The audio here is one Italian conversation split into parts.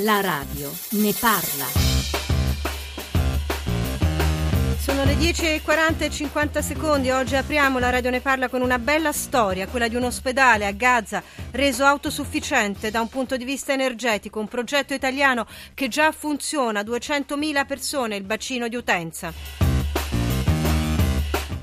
La radio ne parla. Sono le 10.40 e 50 secondi. Oggi apriamo la Radio Ne Parla con una bella storia, quella di un ospedale a Gaza reso autosufficiente da un punto di vista energetico, un progetto italiano che già funziona, 200.000 persone il bacino di utenza.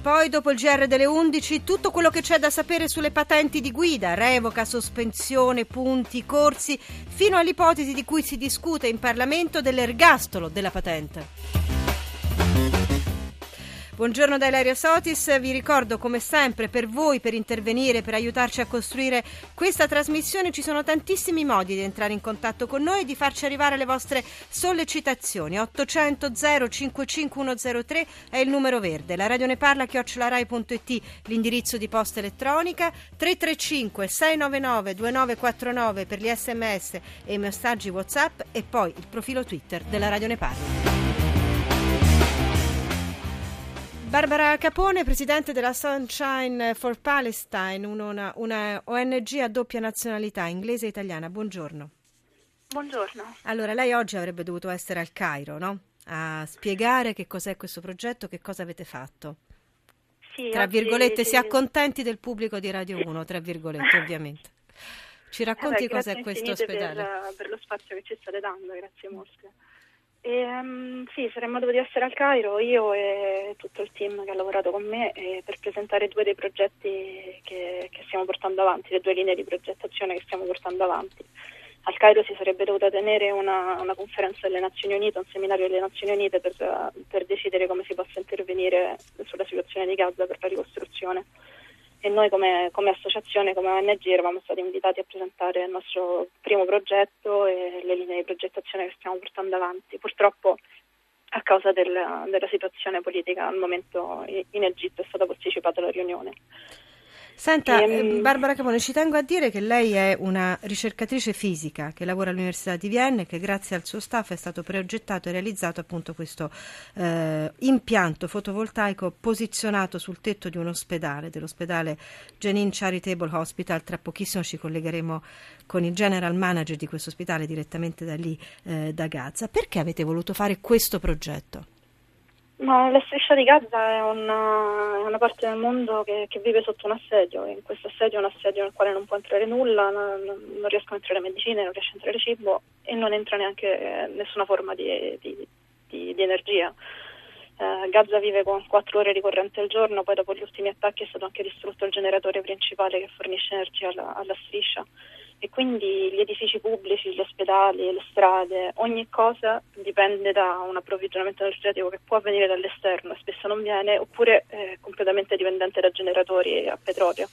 Poi, dopo il GR delle 11, tutto quello che c'è da sapere sulle patenti di guida, revoca, sospensione, punti, corsi, fino all'ipotesi di cui si discute in Parlamento dell'ergastolo della patente. Buongiorno da Ilaria Sotis, vi ricordo come sempre per voi per intervenire, per aiutarci a costruire questa trasmissione ci sono tantissimi modi di entrare in contatto con noi e di farci arrivare le vostre sollecitazioni. 800 055103 è il numero verde, la radio ne parla chiocciolarai.it l'indirizzo di posta elettronica, 335 699 2949 per gli sms e i messaggi Whatsapp e poi il profilo Twitter della Radio ne parla. Barbara Capone, presidente della Sunshine for Palestine, una, una, ONG a doppia nazionalità, inglese e italiana. Buongiorno. Buongiorno. Allora, lei oggi avrebbe dovuto essere al Cairo, no? A spiegare che cos'è questo progetto, che cosa avete fatto. Sì, tra virgolette, si accontenti del pubblico di Radio 1, tra virgolette, ovviamente. Ci racconti eh beh, cos'è questo ospedale? Per, per lo spazio che ci state dando, grazie molte. E, um, sì, saremmo dovuti essere al Cairo, io e tutto il team che ha lavorato con me, eh, per presentare due dei progetti che, che, stiamo portando avanti, le due linee di progettazione che stiamo portando avanti. Al Cairo si sarebbe dovuta tenere una, una conferenza delle Nazioni Unite, un seminario delle Nazioni Unite per, per decidere come si possa intervenire sulla situazione di Gaza per la ricostruzione e noi come, come, associazione, come ONG eravamo stati invitati a presentare il nostro primo progetto e le linee di progettazione che stiamo portando avanti. Purtroppo a causa del, della situazione politica al momento in Egitto è stata posticipata la riunione. Senta, ehm... Barbara Capone, ci tengo a dire che lei è una ricercatrice fisica che lavora all'Università di Vienna e che grazie al suo staff è stato progettato e realizzato appunto questo eh, impianto fotovoltaico posizionato sul tetto di un ospedale, dell'ospedale Jenin Charitable Hospital. Tra pochissimo ci collegheremo con il general manager di questo ospedale direttamente da lì, eh, da Gaza. Perché avete voluto fare questo progetto? Ma la striscia di Gaza è una, è una parte del mondo che, che, vive sotto un assedio, in questo assedio è un assedio nel quale non può entrare nulla, non, non riescono a entrare medicine, non riesce a entrare cibo e non entra neanche nessuna forma di, di, di, di energia. Eh, Gaza vive con 4 ore di corrente al giorno, poi dopo gli ultimi attacchi è stato anche distrutto il generatore principale che fornisce energia alla, alla striscia e quindi gli edifici pubblici, gli ospedali, le strade, ogni cosa dipende da un approvvigionamento energetico che può venire dall'esterno spesso non viene, oppure è completamente dipendente da generatori a petrolio.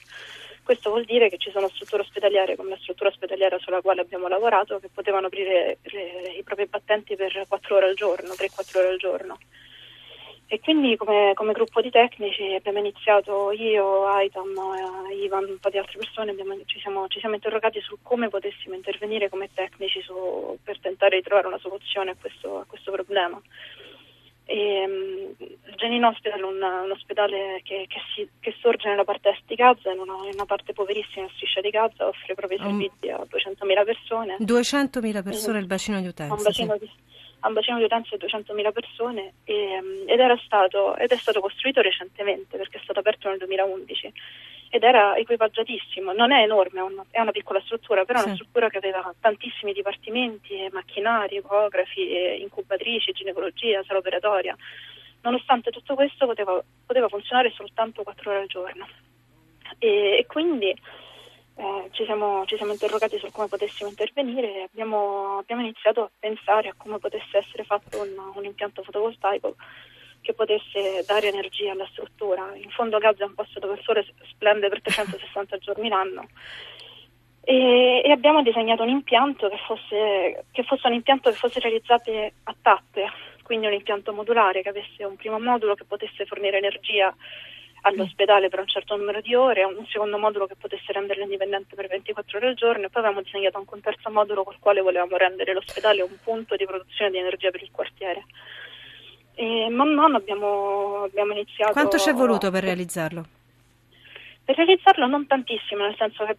Questo vuol dire che ci sono strutture ospedaliere come la struttura ospedaliera sulla quale abbiamo lavorato che potevano aprire le, i propri battenti per 4 ore al giorno, 3-4 ore al giorno. E quindi come, come, gruppo di tecnici abbiamo iniziato io, Aitam, Ivan, un po' di altre persone, abbiamo, ci, siamo, ci, siamo, interrogati su come potessimo intervenire come tecnici su, per tentare di trovare una soluzione a questo, a questo problema. E, um, il Genin Hospital è un, un, ospedale che, che, si, che, sorge nella parte est di Gaza, in una, in una parte poverissima striscia di Gaza, offre i propri servizi a 200.000 persone. 200.000 persone il bacino di utenza. Un bacino sì. di, ha un bacino di utenza di 200.000 persone e, ed, stato, ed, è stato costruito recentemente perché è stato aperto nel 2011 ed era equipaggiatissimo, non è enorme, è una, è una piccola struttura, però è una struttura che aveva tantissimi dipartimenti, macchinari, ecografi, incubatrici, ginecologia, sala operatoria. Nonostante tutto questo poteva, poteva funzionare soltanto 4 ore al giorno. E, e quindi eh, ci, siamo, ci, siamo, interrogati su come potessimo intervenire e abbiamo, abbiamo, iniziato a pensare a come potesse essere fatto un, un, impianto fotovoltaico che potesse dare energia alla struttura. In fondo Gaza è un posto dove il sole splende per 360 giorni l'anno e, e, abbiamo disegnato un impianto che fosse, che fosse un impianto che fosse realizzato a tappe, quindi un impianto modulare che avesse un primo modulo che potesse fornire energia all'ospedale per un certo numero di ore, un secondo modulo che potesse renderlo indipendente per 24 ore al giorno e poi avevamo disegnato anche un terzo modulo col quale volevamo rendere l'ospedale un punto di produzione di energia per il quartiere. E man mano abbiamo, abbiamo iniziato... Quanto ci è voluto per realizzarlo? Per realizzarlo non tantissimo, nel senso che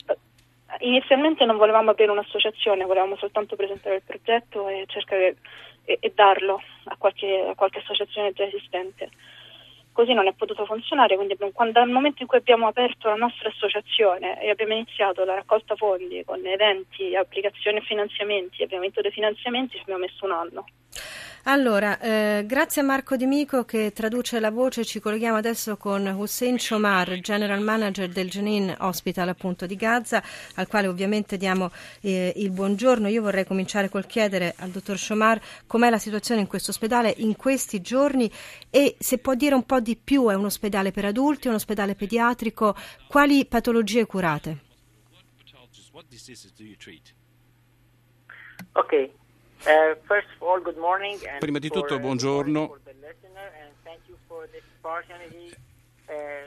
inizialmente non volevamo aprire un'associazione, volevamo soltanto presentare il progetto e cercare e, e darlo a qualche, a qualche associazione già esistente così non è potuto funzionare, quindi quando, dal momento in cui abbiamo aperto la nostra associazione e abbiamo iniziato la raccolta fondi con eventi, applicazioni e finanziamenti, abbiamo vinto dei finanziamenti, ci abbiamo messo un anno. Allora, eh, grazie a Marco Di Mico che traduce la voce, ci colleghiamo adesso con Hussein Chomar, General Manager del Jenin Hospital appunto di Gaza, al quale ovviamente diamo eh, il buongiorno. Io vorrei cominciare col chiedere al dottor Chomar com'è la situazione in questo ospedale in questi giorni e se può dire un po' di più, è un ospedale per adulti, è un ospedale pediatrico, quali patologie curate? Ok, Prima di tutto, uh, buongiorno uh,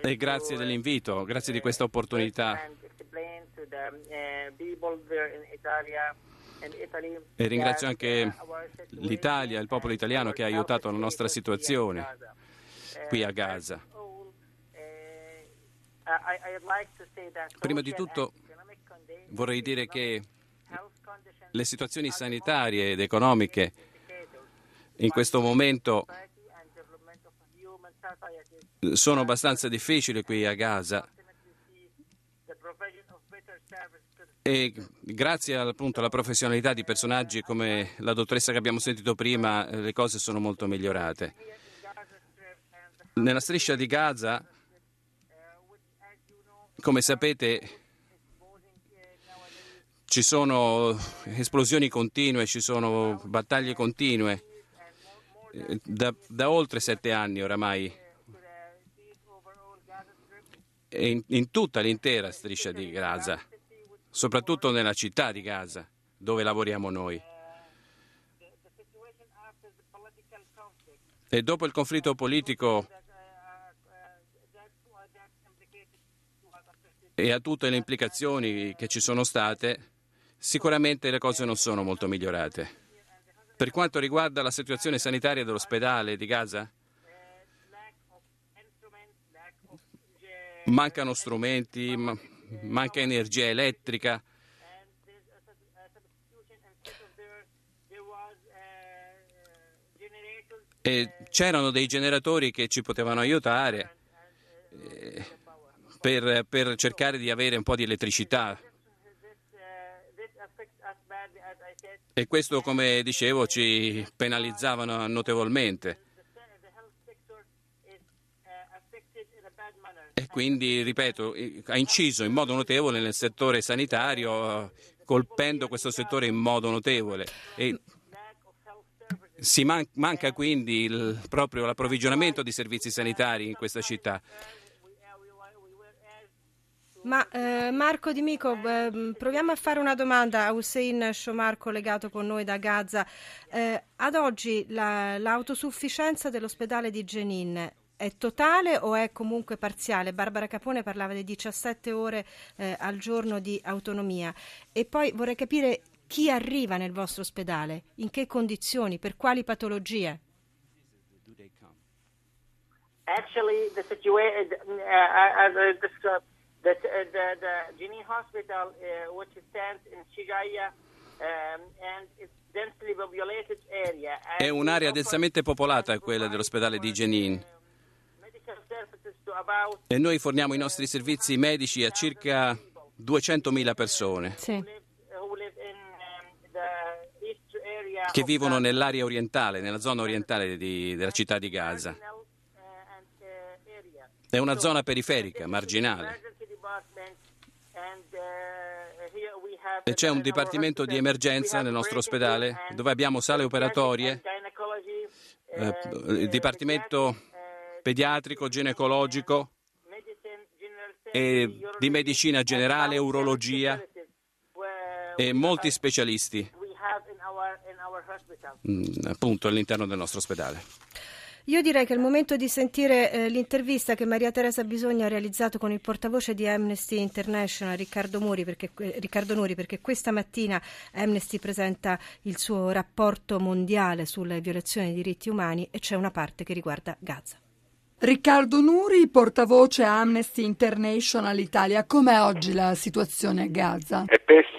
e grazie dell'invito, grazie di questa opportunità. E ringrazio anche l'Italia, il popolo italiano che ha aiutato la nostra situazione qui a Gaza. Prima di tutto vorrei dire che le situazioni sanitarie ed economiche in questo momento sono abbastanza difficili qui a Gaza e grazie appunto alla professionalità di personaggi come la dottoressa che abbiamo sentito prima le cose sono molto migliorate. Nella striscia di Gaza, come sapete, ci sono esplosioni continue, ci sono battaglie continue da, da oltre sette anni oramai in, in tutta l'intera striscia di Gaza, soprattutto nella città di Gaza dove lavoriamo noi. E dopo il conflitto politico e a tutte le implicazioni che ci sono state, sicuramente le cose non sono molto migliorate. Per quanto riguarda la situazione sanitaria dell'ospedale di Gaza, mancano strumenti, manca energia elettrica. E c'erano dei generatori che ci potevano aiutare eh, per, per cercare di avere un po' di elettricità E questo, come dicevo, ci penalizzava notevolmente. E quindi, ripeto, ha inciso in modo notevole nel settore sanitario, colpendo questo settore in modo notevole. E si man- manca quindi il, proprio l'approvvigionamento di servizi sanitari in questa città. Ma eh, Marco Di Mico, eh, proviamo a fare una domanda a Hussein Shomar collegato con noi da Gaza. Eh, ad oggi la, l'autosufficienza dell'ospedale di Jenin è totale o è comunque parziale? Barbara Capone parlava di 17 ore eh, al giorno di autonomia. E poi vorrei capire chi arriva nel vostro ospedale, in che condizioni, per quali patologie? Actually, the situation, uh, I described, The, the, the Jenin Hospital, uh, which stands in Shijaya, um, and it's densely populated area. È un'area densamente popolata quella dell'ospedale di Jenin. E noi forniamo i nostri servizi medici a circa 200.000 persone sì. che vivono nell'area orientale, nella zona orientale di, della città di Gaza. È una zona periferica, marginale. E c'è un dipartimento di emergenza nel nostro ospedale dove abbiamo sale operatorie, eh, il dipartimento pediatrico, ginecologico e di medicina generale, urologia e molti specialisti. mm, appunto all'interno del nostro ospedale. Io direi che è il momento di sentire eh, l'intervista che Maria Teresa Bisogno ha realizzato con il portavoce di Amnesty International, Riccardo, Muri, perché, eh, Riccardo Nuri, perché questa mattina Amnesty presenta il suo rapporto mondiale sulle violazioni dei diritti umani e c'è una parte che riguarda Gaza. Riccardo Nuri, portavoce Amnesty International Italia, com'è oggi la situazione a Gaza? È pessima,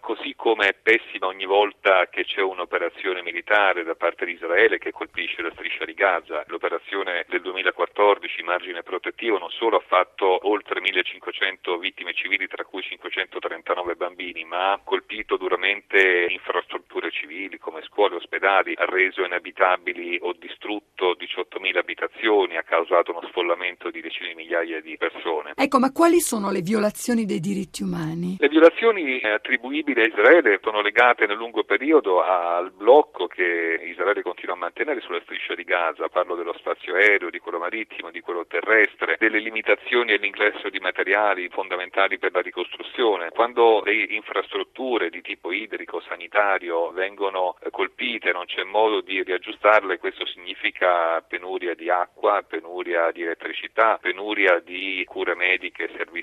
così come è pessima ogni volta che c'è un'operazione militare da parte di Israele che colpisce la striscia di Gaza. L'operazione del 2014, margine protettivo, non solo ha fatto oltre 1500 vittime civili, tra cui 539 bambini, ma ha colpito duramente infrastrutture civili come scuole, ospedali, ha reso inabitabili o distrutto 18.000 abitazioni a causa causato uno sfollamento di decine di migliaia di persone. Ecco, ma quali sono le violazioni dei diritti umani? Le violazioni attribuibili a Israele sono legate nel lungo periodo al blocco che Israele continua a mantenere sulla striscia di Gaza, parlo dello spazio aereo, di quello marittimo, di quello terrestre, delle limitazioni all'ingresso di materiali fondamentali per la ricostruzione. Quando le infrastrutture di tipo idrico, sanitario vengono colpite, non c'è modo di riaggiustarle, questo significa penuria di acqua, penuria di elettricità, penuria di cure mediche e servizi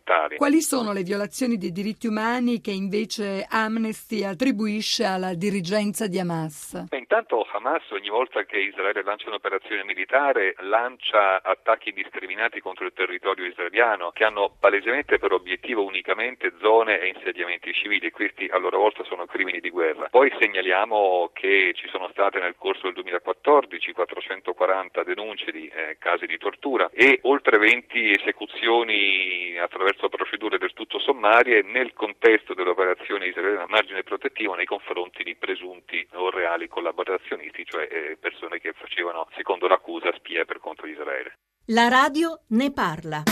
fondamentali. Quali sono le violazioni dei diritti umani che invece Amnesty attribuisce alla dirigenza di Hamas? Beh, intanto Hamas ogni volta che Israele lancia un'operazione militare lancia attacchi indiscriminati contro il territorio israeliano che hanno palesemente per obiettivo unicamente zone e insediamenti civili. Questi a loro volta sono crimini di guerra. Poi segnaliamo che ci sono state nel corso del 2014 440 denunce di eh, casi di tortura e oltre 20 esecuzioni attraverso procedure del tutto sommarie nel contesto dell'operazione israeliana margine protettivo nei confronti di presunti o reali collaborazionisti, cioè eh, persone che facevano, secondo l'accusa, spie per conto di Israele. La radio ne parla.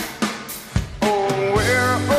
Oh,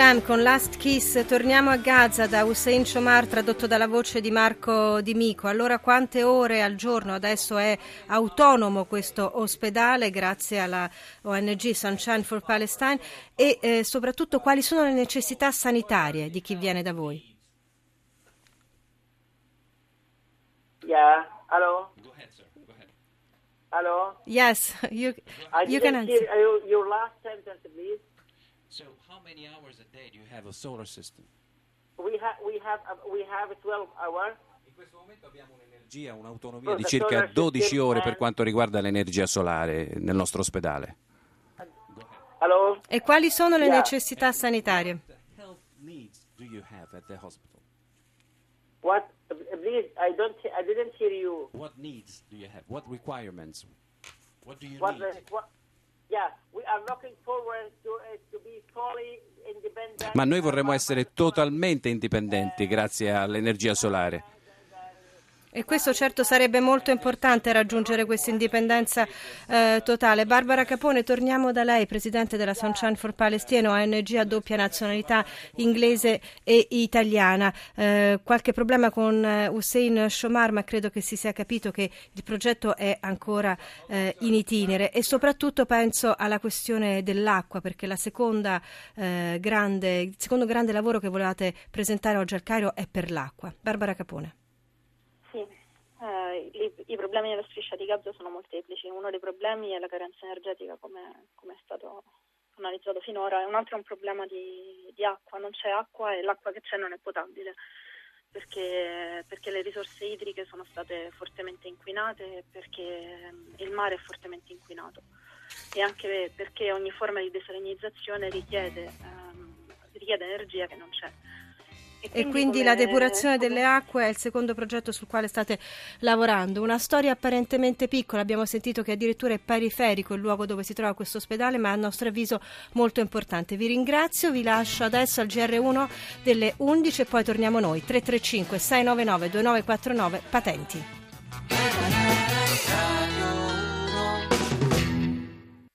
Jam con Last Kiss. Torniamo a Gaza da Hussein Shomar, tradotto dalla voce di Marco Di Mico. Allora, quante ore al giorno adesso è autonomo questo ospedale grazie alla ONG Sunshine for Palestine e eh, soprattutto quali sono le necessità sanitarie di chi viene da voi? Yeah, hello. Go ahead, sir. Go ahead. Hello. Yes, you, you can answer. Your last sentence, please. So, how many hours a day do you have a solar system? We, ha- we, have, uh, we have 12 hours. In questo momento abbiamo un'energia, un'autonomia di circa 12 ore per quanto riguarda l'energia solare nel nostro ospedale. Hello? E quali sono le Yeah. necessità sanitarie? What health needs do you have at the hospital? What? Please, I don't. I didn't hear you. What needs do you have? What requirements? What do you What? need? What? Ma noi vorremmo essere totalmente indipendenti grazie all'energia solare. E questo certo sarebbe molto importante raggiungere questa indipendenza eh, totale. Barbara Capone, torniamo da lei, presidente della Sunshine for Palestine, ONG a doppia nazionalità inglese e italiana. Eh, qualche problema con eh, Hussein Shomar, ma credo che si sia capito che il progetto è ancora eh, in itinere e soprattutto penso alla questione dell'acqua, perché seconda, eh, grande, il secondo grande lavoro che volevate presentare oggi al Cairo è per l'acqua. Barbara Capone. Eh, i, i problemi della striscia di Gaza sono molteplici. Uno dei problemi è la carenza energetica, come, come è stato analizzato finora, un altro è un problema di, di acqua. Non c'è acqua e l'acqua che c'è non è potabile. Perché, perché le risorse idriche sono state fortemente inquinate e perché il mare è fortemente inquinato e anche perché ogni forma di desalinizzazione richiede, ehm, richiede energia che non c'è. E quindi la depurazione delle acque è il secondo progetto sul quale state lavorando. Una storia apparentemente piccola, abbiamo sentito che addirittura è periferico il luogo dove si trova questo ospedale, ma a nostro avviso molto importante. Vi ringrazio, vi lascio adesso al GR1 delle 11 e poi torniamo noi. 335 699 2949 patenti.